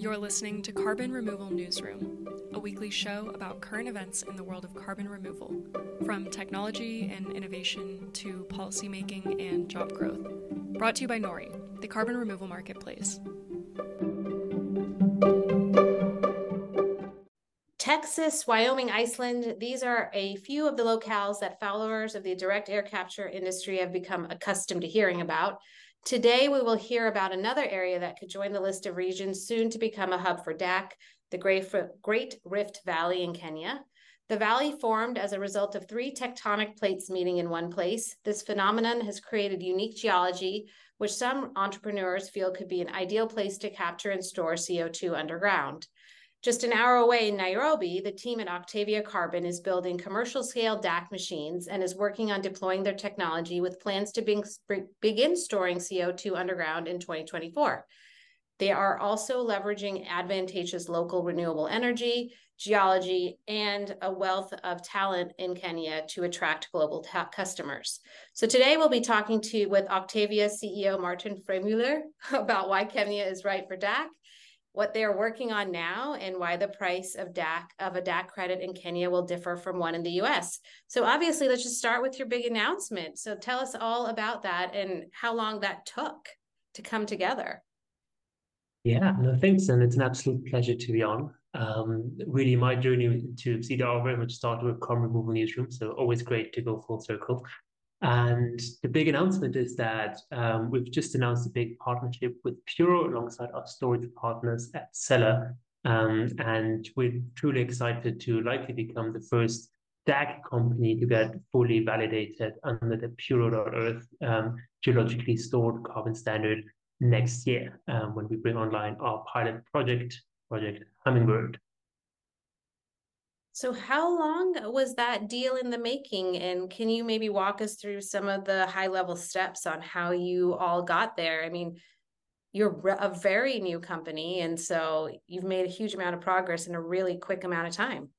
You're listening to Carbon Removal Newsroom, a weekly show about current events in the world of carbon removal, from technology and innovation to policymaking and job growth. Brought to you by Nori, the carbon removal marketplace. Texas, Wyoming, Iceland, these are a few of the locales that followers of the direct air capture industry have become accustomed to hearing about. Today, we will hear about another area that could join the list of regions soon to become a hub for DAC, the Great Rift Valley in Kenya. The valley formed as a result of three tectonic plates meeting in one place. This phenomenon has created unique geology, which some entrepreneurs feel could be an ideal place to capture and store CO2 underground. Just an hour away in Nairobi, the team at Octavia Carbon is building commercial scale DAC machines and is working on deploying their technology with plans to be, begin storing CO2 underground in 2024. They are also leveraging advantageous local renewable energy, geology, and a wealth of talent in Kenya to attract global customers. So today we'll be talking to with Octavia CEO Martin Freimüller about why Kenya is right for DAC what they are working on now and why the price of DAC of a DAC credit in Kenya will differ from one in the US. So obviously let's just start with your big announcement. So tell us all about that and how long that took to come together. Yeah, no thanks and it's an absolute pleasure to be on. Um, really my journey to CDR very much started with carbon removal newsroom, so always great to go full circle. And the big announcement is that um, we've just announced a big partnership with Puro alongside our storage partners at Cella. Um, and we're truly excited to likely become the first DAC company to get fully validated under the Puro.earth um, geologically stored carbon standard next year um, when we bring online our pilot project, Project Hummingbird. So, how long was that deal in the making? And can you maybe walk us through some of the high level steps on how you all got there? I mean, you're a very new company, and so you've made a huge amount of progress in a really quick amount of time.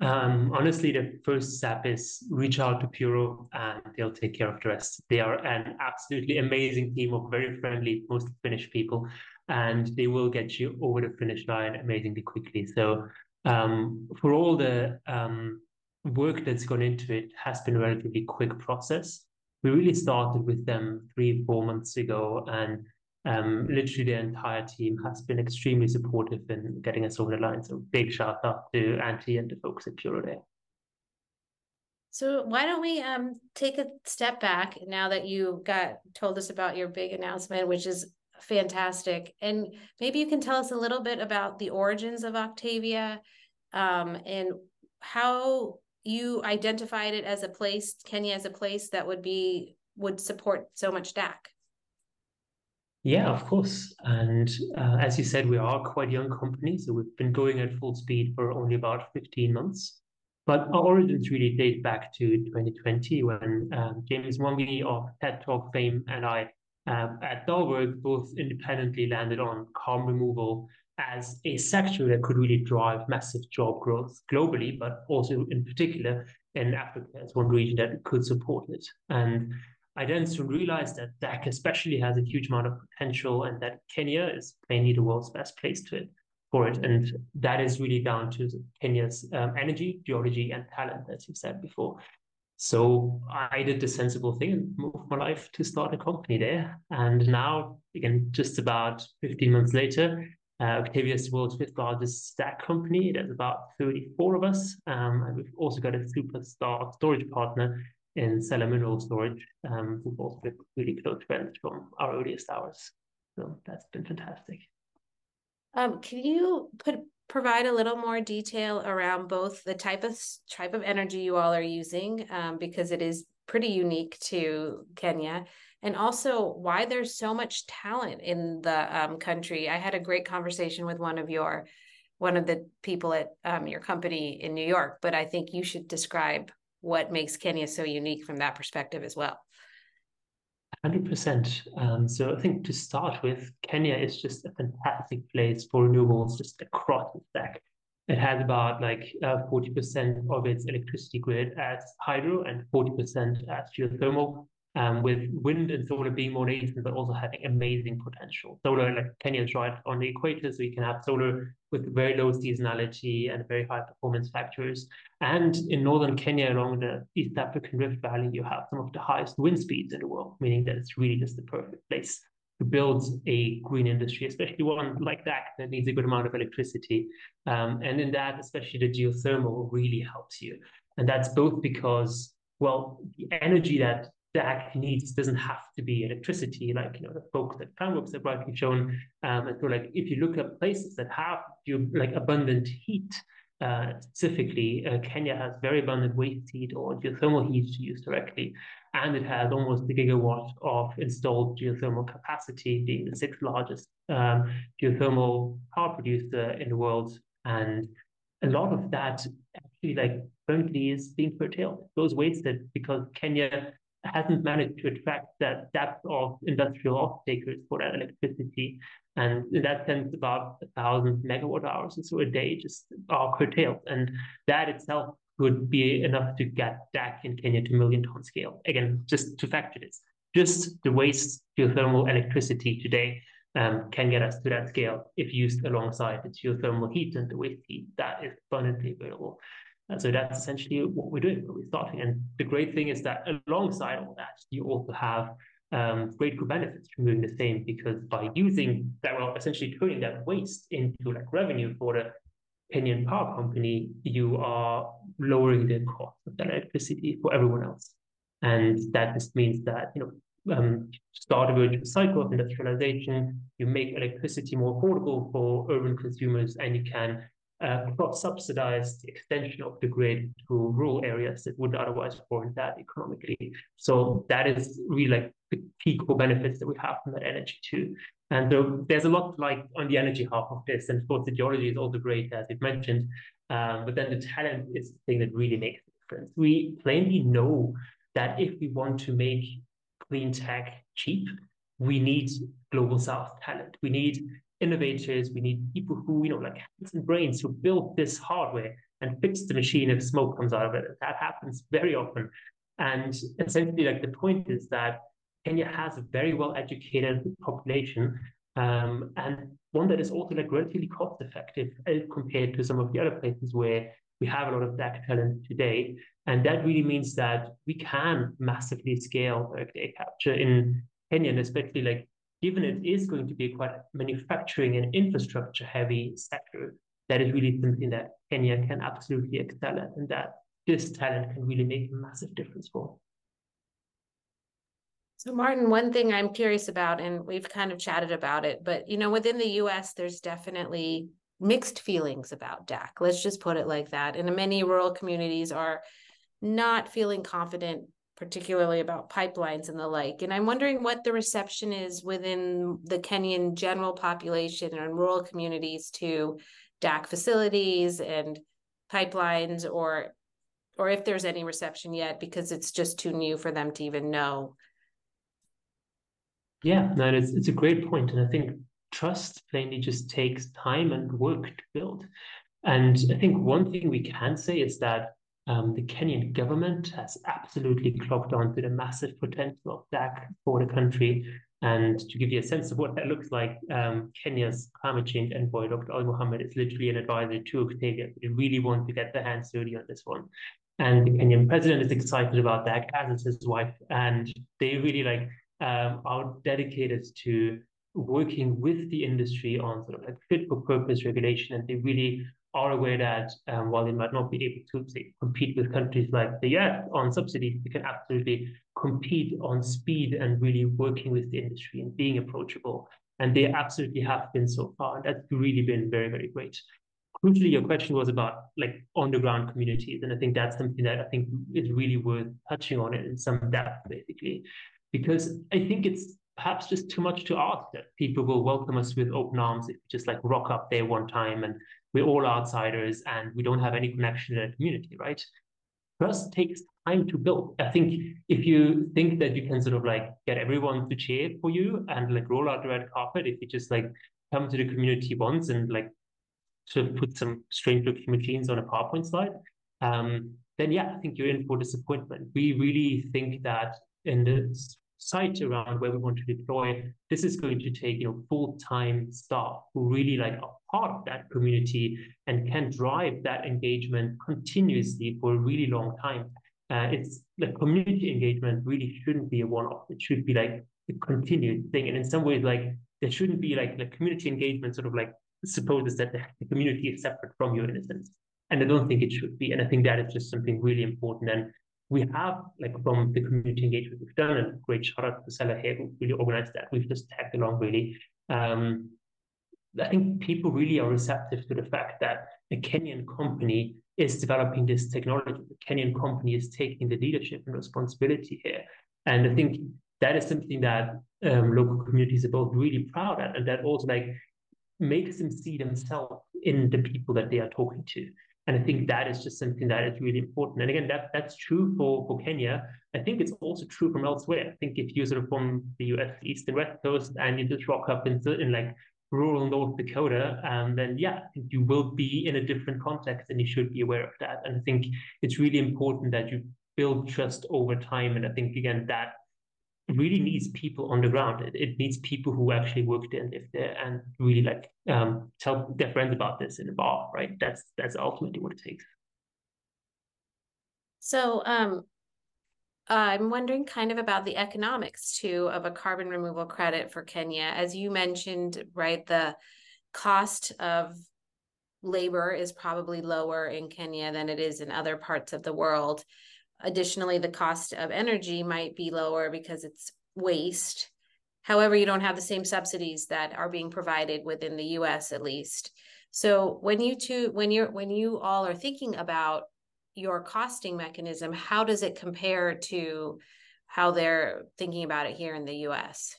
Um, honestly, the first step is reach out to Puro and they'll take care of the rest. They are an absolutely amazing team of very friendly, mostly Finnish people, and they will get you over the finish line amazingly quickly. So for all the um, work that's gone into it has been a relatively quick process. We really started with them three, four months ago, and um, literally the entire team has been extremely supportive in getting us over the line. So big shout out to Antti and the folks at Puro Day. So why don't we um, take a step back now that you got told us about your big announcement, which is fantastic. And maybe you can tell us a little bit about the origins of Octavia um, and how you identified it as a place, Kenya as a place that would be would support so much DAC. Yeah, of course. And uh, as you said, we are quite young company, so we've been going at full speed for only about 15 months. But our origins really date back to 2020 when um, James Mwangi of TED Talk fame and I um, at Dalberg both independently landed on carbon removal as a sector that could really drive massive job growth globally, but also in particular in Africa as one region that could support it. And I then soon realized that DAC especially has a huge amount of potential and that Kenya is plainly the world's best place to it for it. And that is really down to Kenya's um, energy, geology, and talent, as you said before. So I did the sensible thing and moved my life to start a company there. And now, again, just about 15 months later, uh, Octavia is the world's fifth largest DAC company. There's about 34 of us. Um, and we've also got a superstar storage partner in Cela Mineral Storage, um, who've also been really close friends from our earliest hours. So that's been fantastic. Um, can you put provide a little more detail around both the type of type of energy you all are using um, because it is pretty unique to Kenya and also why there's so much talent in the um, country. I had a great conversation with one of your one of the people at um, your company in New York, but I think you should describe what makes Kenya so unique from that perspective as well. 100%. Um, so I think to start with, Kenya is just a fantastic place for renewables just across the stack. It has about like uh, 40% of its electricity grid as hydro and 40% as geothermal. Um, with wind and solar being more nascent, but also having amazing potential. Solar, like Kenya is right on the equator, so you can have solar with very low seasonality and very high performance factors. And in northern Kenya, along the East African Rift Valley, you have some of the highest wind speeds in the world, meaning that it's really just the perfect place to build a green industry, especially one like that that needs a good amount of electricity. Um, and in that, especially the geothermal really helps you. And that's both because, well, the energy that DAC needs doesn't have to be electricity, like you know the folks at Climeworks have rightly shown. Um, and so, like if you look at places that have you like abundant heat, uh, specifically, uh, Kenya has very abundant waste heat or geothermal heat to use directly, and it has almost a gigawatt of installed geothermal capacity, being the sixth largest um, geothermal power producer in the world. And a lot of that actually, like currently, is being curtailed. It goes wasted because Kenya hasn't managed to attract that depth of industrial off-takers for that electricity. And in that sense, about a thousand megawatt hours or so a day just are curtailed. And that itself could be enough to get DAC in Kenya to million ton scale. Again, just to factor this, just the waste geothermal electricity today um, can get us to that scale if used alongside the geothermal heat and the waste heat that is abundantly available. And so that's essentially what we're doing, what we're starting. And the great thing is that alongside all that, you also have um, great co-benefits from doing the same because by using that, well, essentially turning that waste into like revenue for the Kenyan power company, you are lowering the cost of that electricity for everyone else. And that just means that, you know, um, start a virtuous cycle of industrialization, you make electricity more affordable for urban consumers, and you can uh, cross-subsidize the extension of the grid to rural areas that would otherwise fall that economically. So that is really like the key core benefits that we have from that energy too. And so there's a lot like on the energy half of this, and of course the geology is also great as you've mentioned, um, but then the talent is the thing that really makes the difference. We plainly know that if we want to make clean tech cheap, we need global south talent. We need innovators, we need people who, you know, like hands and brains who build this hardware and fix the machine if smoke comes out of it. That happens very often. And essentially, like the point is that Kenya has a very well educated population um, and one that is also like relatively cost effective compared to some of the other places where we have a lot of tech talent today. And that really means that we can massively scale direct air capture in Kenya, and especially like given it is going to be quite manufacturing and infrastructure heavy sector, that is really something that Kenya can absolutely excel at and that this talent can really make a massive difference for. So Martin, one thing I'm curious about, and we've kind of chatted about it, but you know, within the US, there's definitely mixed feelings about DAC. Let's just put it like that. And many rural communities are not feeling confident particularly about pipelines and the like. And I'm wondering what the reception is within the Kenyan general population and rural communities to DAC facilities and pipelines or or if there's any reception yet because it's just too new for them to even know. Yeah, no, it's it's a great point. And I think trust plainly just takes time and work to build. And I think one thing we can say is that um, the Kenyan government has absolutely clocked on to the massive potential of DAC for the country. And to give you a sense of what that looks like, um, Kenya's climate change envoy, Dr. Ali Mohamed, is literally an advisor to Octavia. They really want to get their hands dirty on this one. And the Kenyan president is excited about that, as is his wife. And they really like um, are dedicated to working with the industry on sort of like fit for purpose regulation. And they really are aware that um, while they might not be able to say, compete with countries like the US on subsidies, they can absolutely compete on speed and really working with the industry and being approachable. And they absolutely have been so far. That's really been very, very great. Crucially, your question was about like on the ground communities. And I think that's something that I think is really worth touching on in some depth, basically, because I think it's perhaps just too much to ask that people will welcome us with open arms if we just like rock up there one time and we're all outsiders and we don't have any connection to the community, right? Trust takes time to build. I think if you think that you can sort of like get everyone to cheer for you and like roll out the red carpet, if you just like come to the community once and like sort of put some strange looking machines on a PowerPoint slide, um, then yeah, I think you're in for disappointment. We really think that in the site around where we want to deploy, this is going to take you know full-time staff who really like are part of that community and can drive that engagement continuously for a really long time. Uh, it's the community engagement really shouldn't be a one-off. It should be like a continued thing. And in some ways, like there shouldn't be like the community engagement sort of like supposes that the community is separate from you in a sense. And I don't think it should be. And I think that is just something really important. And we have, like from the community engagement we've done, and great shout out to Cella here who really organized that. We've just tagged along really. Um, I think people really are receptive to the fact that a Kenyan company is developing this technology. The Kenyan company is taking the leadership and responsibility here. And I think that is something that um, local communities are both really proud at, and that also like makes them see themselves in the people that they are talking to. And I think that is just something that is really important. And again, that that's true for, for Kenya. I think it's also true from elsewhere. I think if you're sort of from the US East and West Coast and you just rock up in, in like rural North Dakota, um, then yeah, you will be in a different context and you should be aware of that. And I think it's really important that you build trust over time. And I think again that really needs people on the ground. It, it needs people who actually work there and live there and really like um, tell their friends about this in a bar, right? That's that's ultimately what it takes. So um, I'm wondering kind of about the economics too of a carbon removal credit for Kenya. As you mentioned, right, the cost of labor is probably lower in Kenya than it is in other parts of the world. Additionally, the cost of energy might be lower because it's waste. However, you don't have the same subsidies that are being provided within the US at least. So when you two when you're when you all are thinking about your costing mechanism, how does it compare to how they're thinking about it here in the US?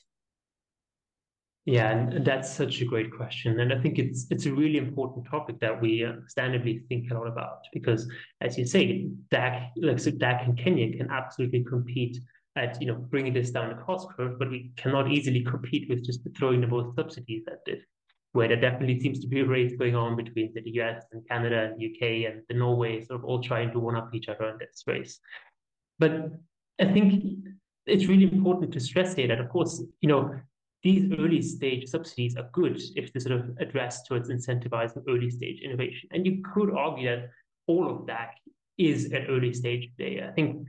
Yeah, and that's such a great question, and I think it's it's a really important topic that we understandably think a lot about because, as you say, DAC like so DAC in Kenya can absolutely compete at you know bringing this down the cost curve, but we cannot easily compete with just throwing the most subsidies at it. Where there definitely seems to be a race going on between the US and Canada and UK and the Norway, sort of all trying to one up each other in this race. But I think it's really important to stress here that, of course, you know, these early stage subsidies are good if they sort of address towards incentivizing early stage innovation. And you could argue that all of that is at early stage today. I think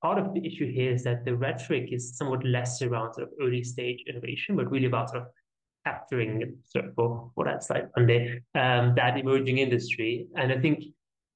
part of the issue here is that the rhetoric is somewhat less around sort of early stage innovation, but really about sort of capturing sort of for, for that slide Monday, um, that emerging industry. And I think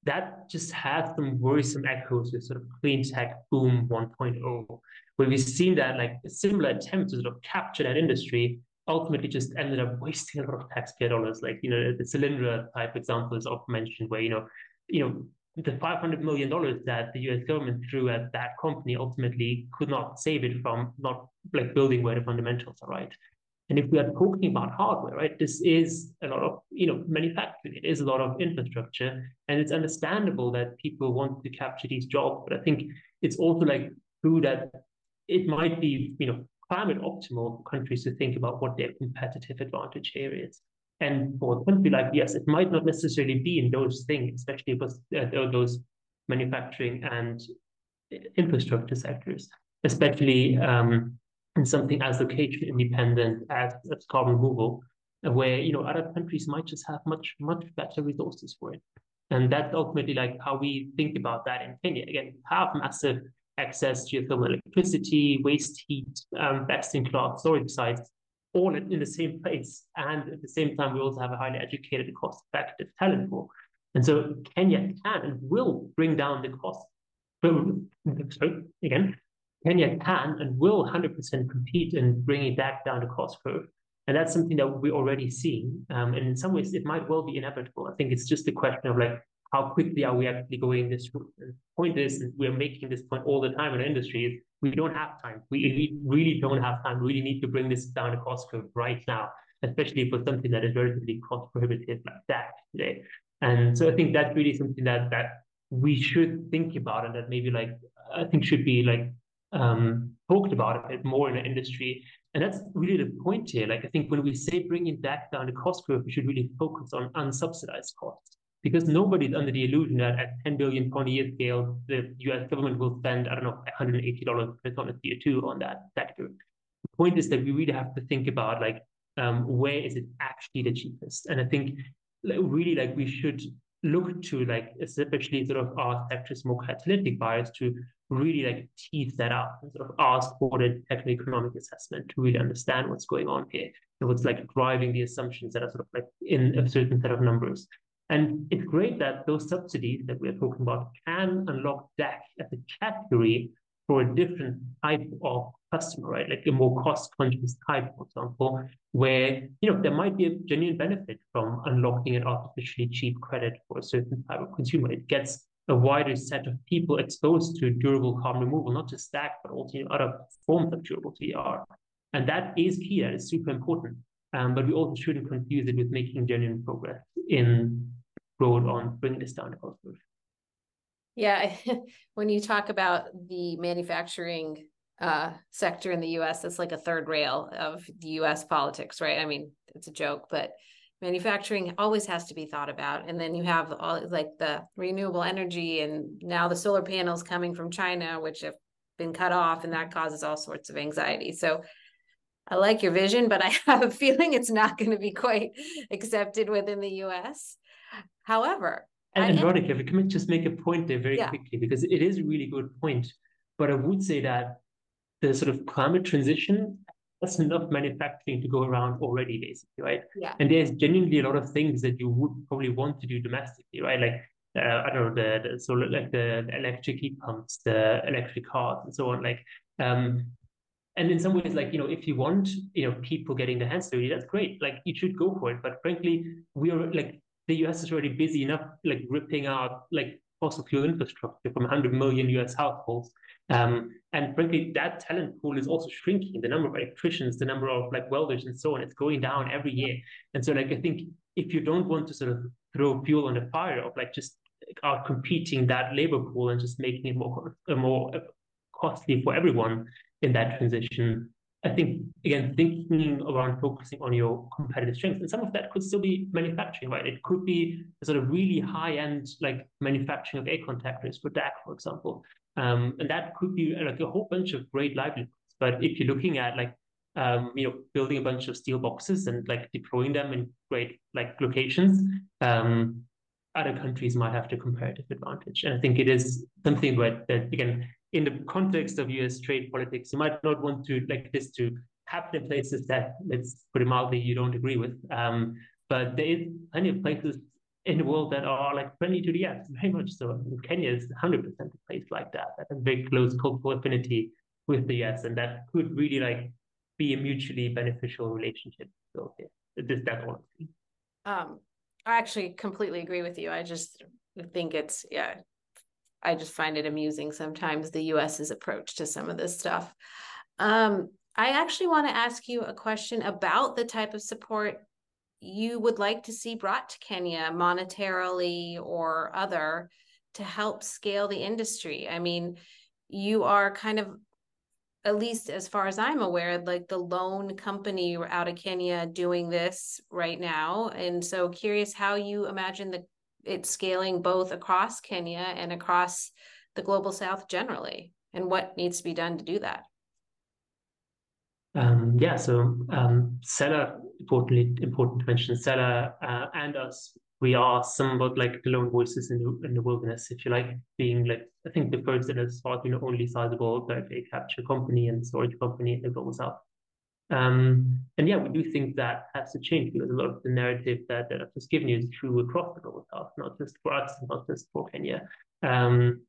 that just has some worrisome echoes with sort of clean tech boom 1.0, where we've seen that like a similar attempt to sort of capture that industry ultimately just ended up wasting a lot of taxpayer dollars. Like, you know, the Solyndra type example is often mentioned where, you know, you know, the $500 million that the US government threw at that company ultimately could not save it from not like building where the fundamentals are right. And if we are talking about hardware, right, this is a lot of, you know, manufacturing. It is a lot of infrastructure. And it's understandable that people want to capture these jobs. But I think it's also like true that it might be, you know, climate optimal for countries to think about what their competitive advantage areas. And for a country like yes, it might not necessarily be in those things, especially with uh, those manufacturing and infrastructure sectors, especially um, in something as location independent as, as carbon removal, where you know other countries might just have much much better resources for it. And that's ultimately like how we think about that in Kenya. Again, have massive access geothermal electricity, waste heat, um, best-in-class storage sites, all in the same place. And at the same time, we also have a highly educated, cost-effective talent pool. And so Kenya can and will bring down the cost. Sorry, again, Kenya can and will 100% compete in bringing that down the cost curve. And that's something that we're already seeing. Um, and in some ways, it might well be inevitable. I think it's just a question of like, how quickly are we actually going this point is, we're making this point all the time in our industry, is we don't have time. We really don't have time. We really need to bring this down the cost curve right now, especially for something that is relatively cost prohibitive like that today. And so I think that's really something that that we should think about and that maybe like I think should be like um, talked about a bit more in the industry. And that's really the point here. Like, I think when we say bringing that down the cost curve, we should really focus on unsubsidized costs. Because nobody's under the illusion that at 10 billion ton a year scale, the US government will spend, I don't know, $180 per ton of CO2 on that sector. The point is that we really have to think about like, um, where is it actually the cheapest? And I think really like we should look to like, especially sort of our sector's more catalytic buyers to really like tease that out and sort of ask for the technical economic assessment to really understand what's going on here and what's like driving the assumptions that are sort of like in a certain set of numbers. And it's great that those subsidies that we're talking about can unlock DAC as a category for a different type of customer, right? Like a more cost-conscious type, for example, where you know there might be a genuine benefit from unlocking an artificially cheap credit for a certain type of consumer. It gets a wider set of people exposed to durable carbon removal, not just DAC, but also you know, other forms of durable CDR. And that is key, that is super important. Um, but we also shouldn't confuse it with making genuine progress in road on bringing this down to cost Yeah, when you talk about the manufacturing uh, sector in the US, it's like a third rail of the US politics, right? I mean, it's a joke, but manufacturing always has to be thought about. And then you have all like the renewable energy and now the solar panels coming from china which have been cut off and that causes all sorts of anxiety. So i like your vision but i have a feeling it's not going to be quite accepted within the us however and, and Radhika, if I can just make a point there very yeah. quickly, because it is a really good point. But I would say that the sort of climate transition that's enough manufacturing to go around already, basically, right? Yeah. And there's genuinely a lot of things that you would probably want to do domestically, right? Like uh, I don't know the, the so like the, the, electric heat pumps, the electric cars, and so on. Like, um, and in some ways, like you know, if you want, you know, people getting their hands dirty, that's great. Like you should go for it. But frankly, we are like the US is already busy enough, like ripping out like fossil fuel infrastructure from 100 million US households um, and frankly, that talent pool is also shrinking. The number of electricians, the number of like welders and so on, it's going down every year. And so like I think if you don't want to sort of throw fuel on the fire of like just out competing that labor pool and just making it more uh, more costly for everyone in that transition, I think again thinking around focusing on your competitive strengths, and some of that could still be manufacturing, right? It could be a sort of really high end like manufacturing of air contactors for DAC, for example, um, and that could be like a whole bunch of great livelihoods. But if you're looking at like um, you know, building a bunch of steel boxes and like deploying them in great like locations, um, other countries might have the comparative advantage. And I think it is something where that again, in the context of US trade politics, you might not want to like this to happen in places that let's put it mildly you don't agree with. Um, but there is plenty of places in the world that are like friendly to the US, very much so. Kenya is 100% a place like that, that has very close cultural affinity with the US, and that could really like be a mutually beneficial relationship. So yeah, this that honestly. Um, I actually completely agree with you. I just think it's yeah, I just find it amusing sometimes the US's approach to some of this stuff. Um, I actually want to ask you a question about the type of support you would like to see brought to Kenya monetarily or other to help scale the industry? I mean, you are kind of at least as far as I'm aware, like the lone company out of Kenya doing this right now. And so curious how you imagine the it scaling both across Kenya and across the global south generally, and what needs to be done to do that. Um, yeah, so um, Cella, importantly, important to mention, Cella uh, and us, we are somewhat like the lone voices in the, in the wilderness, if you like, being like, I think the first and as far as we know, only sizable direct capture company and storage company in the global south. Um, and yeah, we do think that has to change because a lot of the narrative that, that I've just given you is true across the global south, not just for us, not just for Kenya. Um,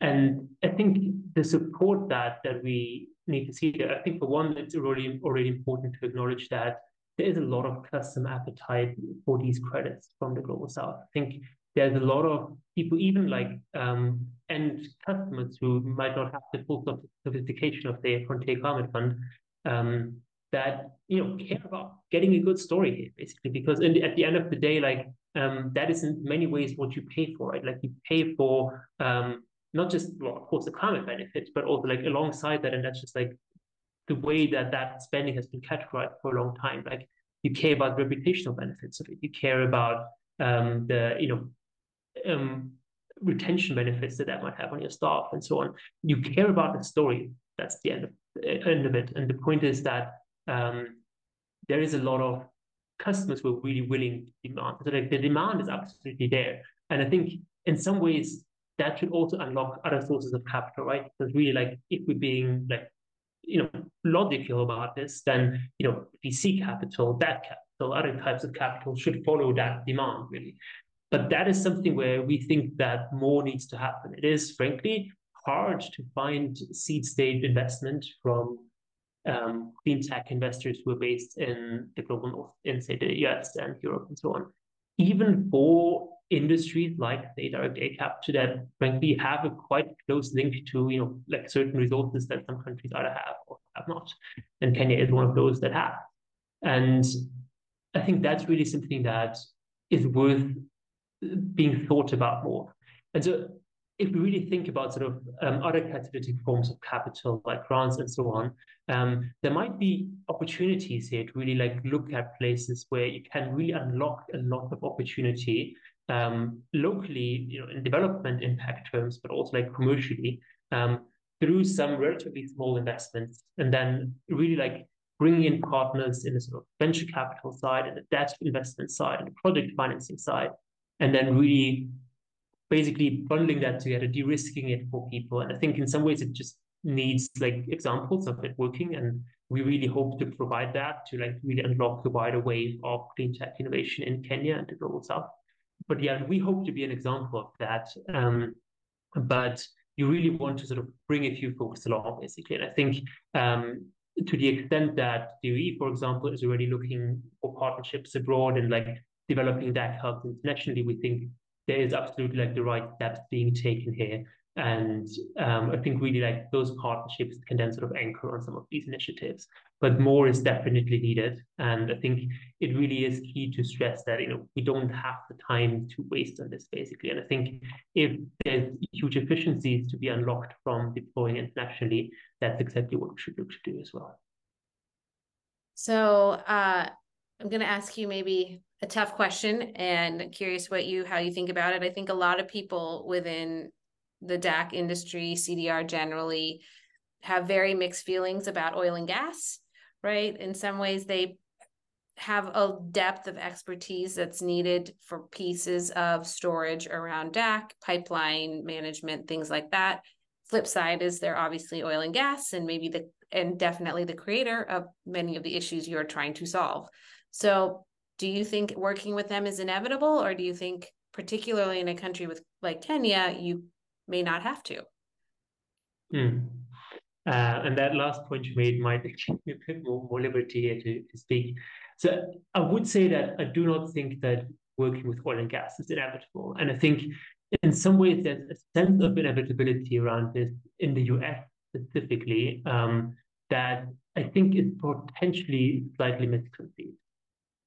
and I think the support that that we need to see there. I think for one, it's already already important to acknowledge that there is a lot of custom appetite for these credits from the global south. I think there's a lot of people, even like um, end customers who might not have the full sophistication of their Frontier Climate Fund, um, that you know care about getting a good story here, basically, because the, at the end of the day, like um, that is in many ways what you pay for, right? Like you pay for um, not just well, of course the climate benefits, but also like alongside that, and that's just like the way that that spending has been categorized for a long time. Like you care about reputational benefits of it, you care about um, the you know um, retention benefits that that might have on your staff and so on. You care about the story. That's the end of end of it. And the point is that um, there is a lot of customers who are really willing to demand. So like the demand is absolutely there. And I think in some ways that should also unlock other sources of capital, right? Because really like if we're being like, you know, logical about this, then you know, VC capital, that capital, other types of capital should follow that demand really. But that is something where we think that more needs to happen. It is frankly hard to find seed stage investment from um, clean tech investors who are based in the global north, in say the US and Europe and so on. Even for industries like the direct capture that frankly have a quite close link to you know like certain resources that some countries either have or have not, and Kenya is one of those that have. And I think that's really something that is worth being thought about more. And so if we really think about sort of um, other catalytic forms of capital like grants and so on, um, there might be opportunities here to really like look at places where you can really unlock a lot of opportunity um, locally, you know, in development impact terms, but also like commercially um, through some relatively small investments, and then really like bringing in partners in the sort of venture capital side and the debt investment side and the project financing side, and then really basically bundling that together, de-risking it for people. And I think in some ways it just needs like examples of it working. And we really hope to provide that to like really unlock a wider wave of clean tech innovation in Kenya and the global south. But yeah, we hope to be an example of that. Um, but you really want to sort of bring a few folks along, basically. And I think um, to the extent that DOE, for example, is already looking for partnerships abroad and like developing that hubs internationally, we think there is absolutely like the right steps being taken here. And um, I think really like those partnerships can then sort of anchor on some of these initiatives. But more is definitely needed. And I think it really is key to stress that, you know, we don't have the time to waste on this basically. And I think if there's huge efficiencies to be unlocked from deploying internationally, that's exactly what we should look to do as well. So uh, I'm going to ask you maybe a tough question and curious what you how you think about it. I think a lot of people within the DAC industry, CDR generally, have very mixed feelings about oil and gas, right? In some ways, they have a depth of expertise that's needed for pieces of storage around DAC, pipeline management, things like that. Flip side is they're obviously oil and gas and maybe the and definitely the creator of many of the issues you're trying to solve. So do you think working with them is inevitable or do you think particularly in a country with like kenya you may not have to? Hmm. uh, and that last point you made might give me a bit more, more liberty here to, to speak. So i would say that i do not think that working with oil and gas is inevitable. And i think in some ways there's a sense of inevitability around this in the us specifically um, that i think is potentially slightly misconceived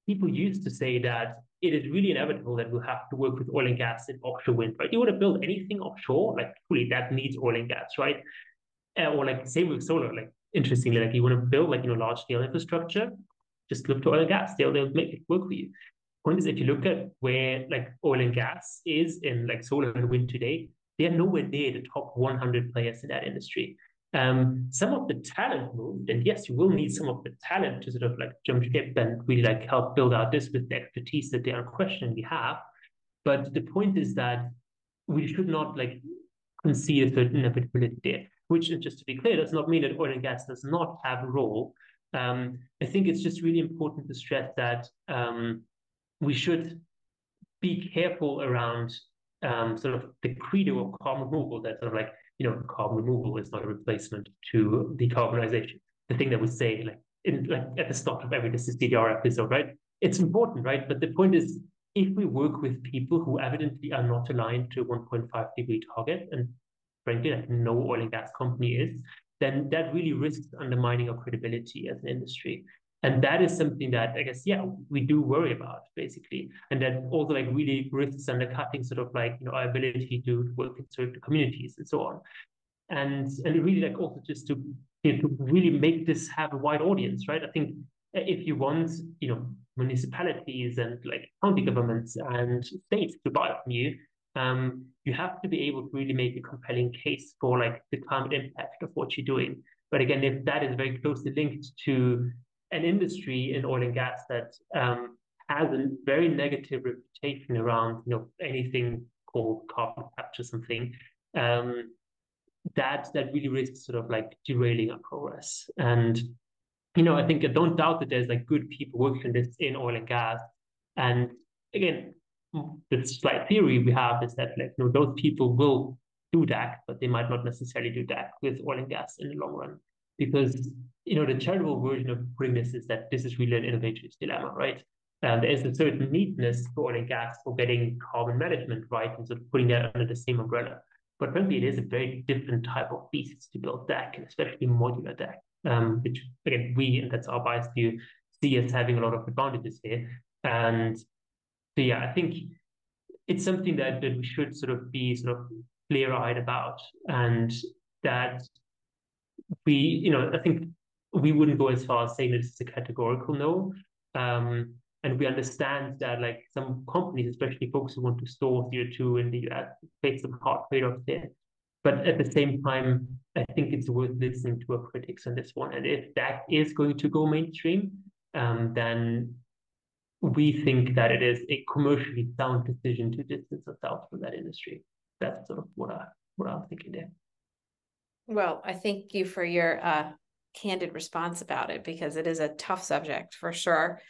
people used to say that it is really inevitable that we'll have to work with oil and gas and offshore wind, right? You want to build anything offshore, like truly that needs oil and gas, right? Uh, or like same with solar, like interestingly, like you want to build like you know large scale infrastructure, just look to oil and gas. They'll they'll make it work for you. Point is, if you look at where like oil and gas is in like solar and wind today, they are nowhere near the top 100 players in that industry um, some of the talent moved, and yes, you will need some of the talent to sort of like jump ship and really like help build out this with the expertise that they unquestionably have. But the point is that we should not like concede a certain inevitability there, which just to be clear, does not mean that oil and gas does not have a role. Um, I think it's just really important to stress that um, we should be careful around um, sort of the credo of carbon removal that sort of like you know, carbon removal is not a replacement to decarbonization. The thing that we say, like, in, like at the start of every this is episode, right? It's important, right? But the point is, if we work with people who evidently are not aligned to 1.5 degree target, and frankly, like no oil and gas company is, then that really risks undermining our credibility as an industry. And that is something that I guess, yeah, we do worry about basically. And that also like really risks undercutting sort of like, you know, our ability to work in certain communities and so on. And and really like also just to, you know, to really make this have a wide audience, right? I think if you want, you know, municipalities and like county governments and states to buy from you, um, you have to be able to really make a compelling case for like the climate impact of what you're doing. But again, if that is very closely linked to an industry in oil and gas that um, has a very negative reputation around you know anything called carbon capture something, um, that that really risks sort of like derailing our progress. And you know, I think I don't doubt that there's like good people working on this in oil and gas. And again, the slight theory we have is that like you know, those people will do that, but they might not necessarily do that with oil and gas in the long run. Because you know, the charitable version of putting this is that this is really an innovator's dilemma, right? And there is a certain neatness for oil and gas for getting carbon management right and sort of putting that under the same umbrella. But frankly, it is a very different type of beast to build DAC, and especially modular DAC, um, which again we and that's our bias view see as having a lot of advantages here. And so yeah, I think it's something that, that we should sort of be sort of clear-eyed about, and that we, you know, I think we wouldn't go as far as saying that it's a categorical no. Um, and we understand that like some companies, especially folks who want to store CO2 in the US, face some hard trade-offs there. But at the same time, I think it's worth listening to our critics on this one. And if that is going to go mainstream, um, then we think that it is a commercially sound decision to distance ourselves from that industry. That's sort of what I what I'm thinking there. Well, I thank you for your uh, candid response about it because it is a tough subject for sure.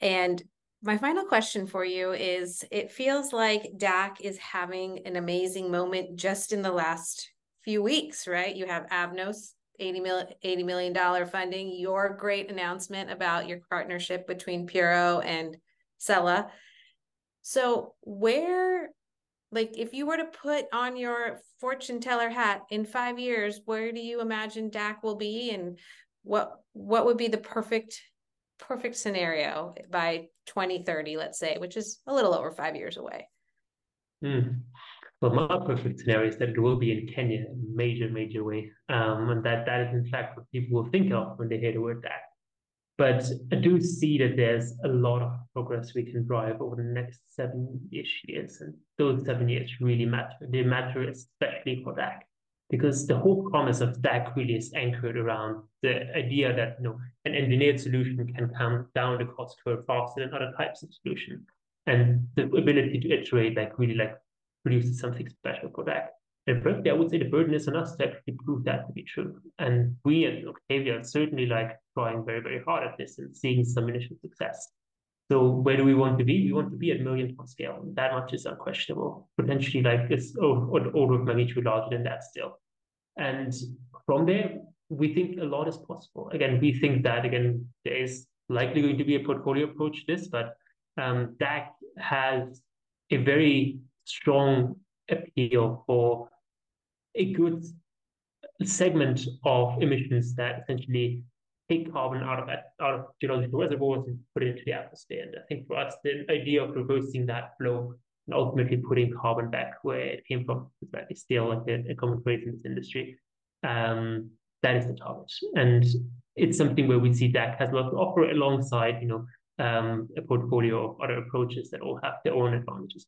And my final question for you is it feels like DAC is having an amazing moment just in the last few weeks, right? You have Avnos 80 million, $80 million funding, your great announcement about your partnership between Puro and Cella. So where like if you were to put on your fortune teller hat in five years, where do you imagine DAC will be and what what would be the perfect perfect scenario by 2030, let's say, which is a little over five years away? Mm. Well, my perfect scenario is that it will be in Kenya in major, major way. Um, and that, that is, in fact, what people will think of when they hear the word DAC. But I do see that there's a lot of progress we can drive over the next seven-ish years. And those seven years really matter. They matter especially for DAC because the whole promise of DAC really is anchored around the idea that you know an engineered solution can come down the cost curve faster than other types of solution, and the ability to iterate like really like produces something special for DAC. And frankly, I would say the burden is on us to actually prove that to be true. And we at Octavia are certainly like trying very, very hard at this and seeing some initial success. So where do we want to be? We want to be at million ton scale. That much is unquestionable. Potentially like it's oh, an order of magnitude larger than that still. And from there, we think a lot is possible. Again, we think that again there is likely going to be a portfolio approach to this, but um, DAC has a very strong appeal for a good segment of emissions that essentially take carbon out of out of geological reservoirs and put it into the atmosphere. And I think for us, the idea of reversing that flow and ultimately putting carbon back where it came from is still like a, a common phrase in this industry. Um, that is the target, and it's something where we see DAC has a lot to offer alongside, you know, um, a portfolio of other approaches that all have their own advantages.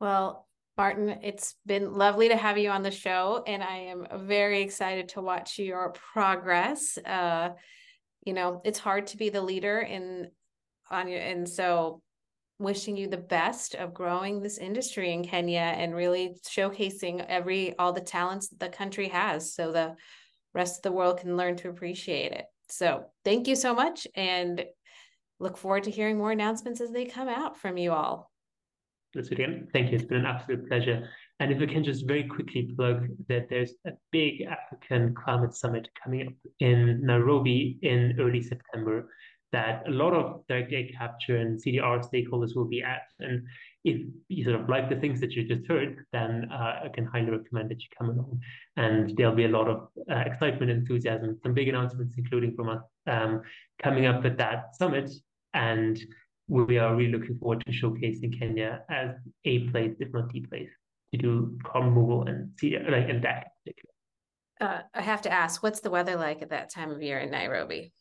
Well, Martin, it's been lovely to have you on the show, and I am very excited to watch your progress. Uh, you know, it's hard to be the leader in on your, and so wishing you the best of growing this industry in Kenya and really showcasing every all the talents the country has, so the rest of the world can learn to appreciate it. So, thank you so much, and look forward to hearing more announcements as they come out from you all. Again. Thank you. It's been an absolute pleasure. And if we can just very quickly plug that there's a big African climate summit coming up in Nairobi in early September that a lot of direct air capture and CDR stakeholders will be at. And if you sort of like the things that you just heard, then uh, I can highly recommend that you come along. And there'll be a lot of uh, excitement, enthusiasm, some big announcements, including from us, um, coming up at that summit. And we are really looking forward to showcasing Kenya as a place, if not the place, to do carbon removal and see like and that in particular. Uh, I have to ask, what's the weather like at that time of year in Nairobi?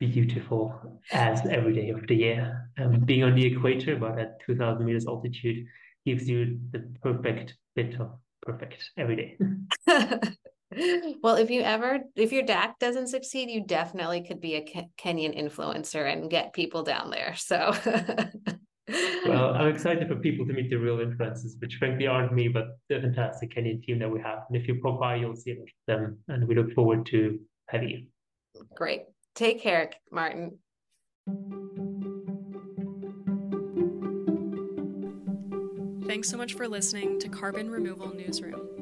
beautiful as every day of the year. Um, being on the equator, about at 2,000 meters altitude, gives you the perfect bit of perfect every day. well, if you ever, if your DAC doesn't succeed, you definitely could be a Ke- Kenyan influencer and get people down there. So. well, I'm excited for people to meet the real influencers, which frankly aren't me, but the fantastic Kenyan team that we have. And if you pop by, you'll see them. And we look forward to having you. Great. Take care, Martin. Thanks so much for listening to Carbon Removal Newsroom.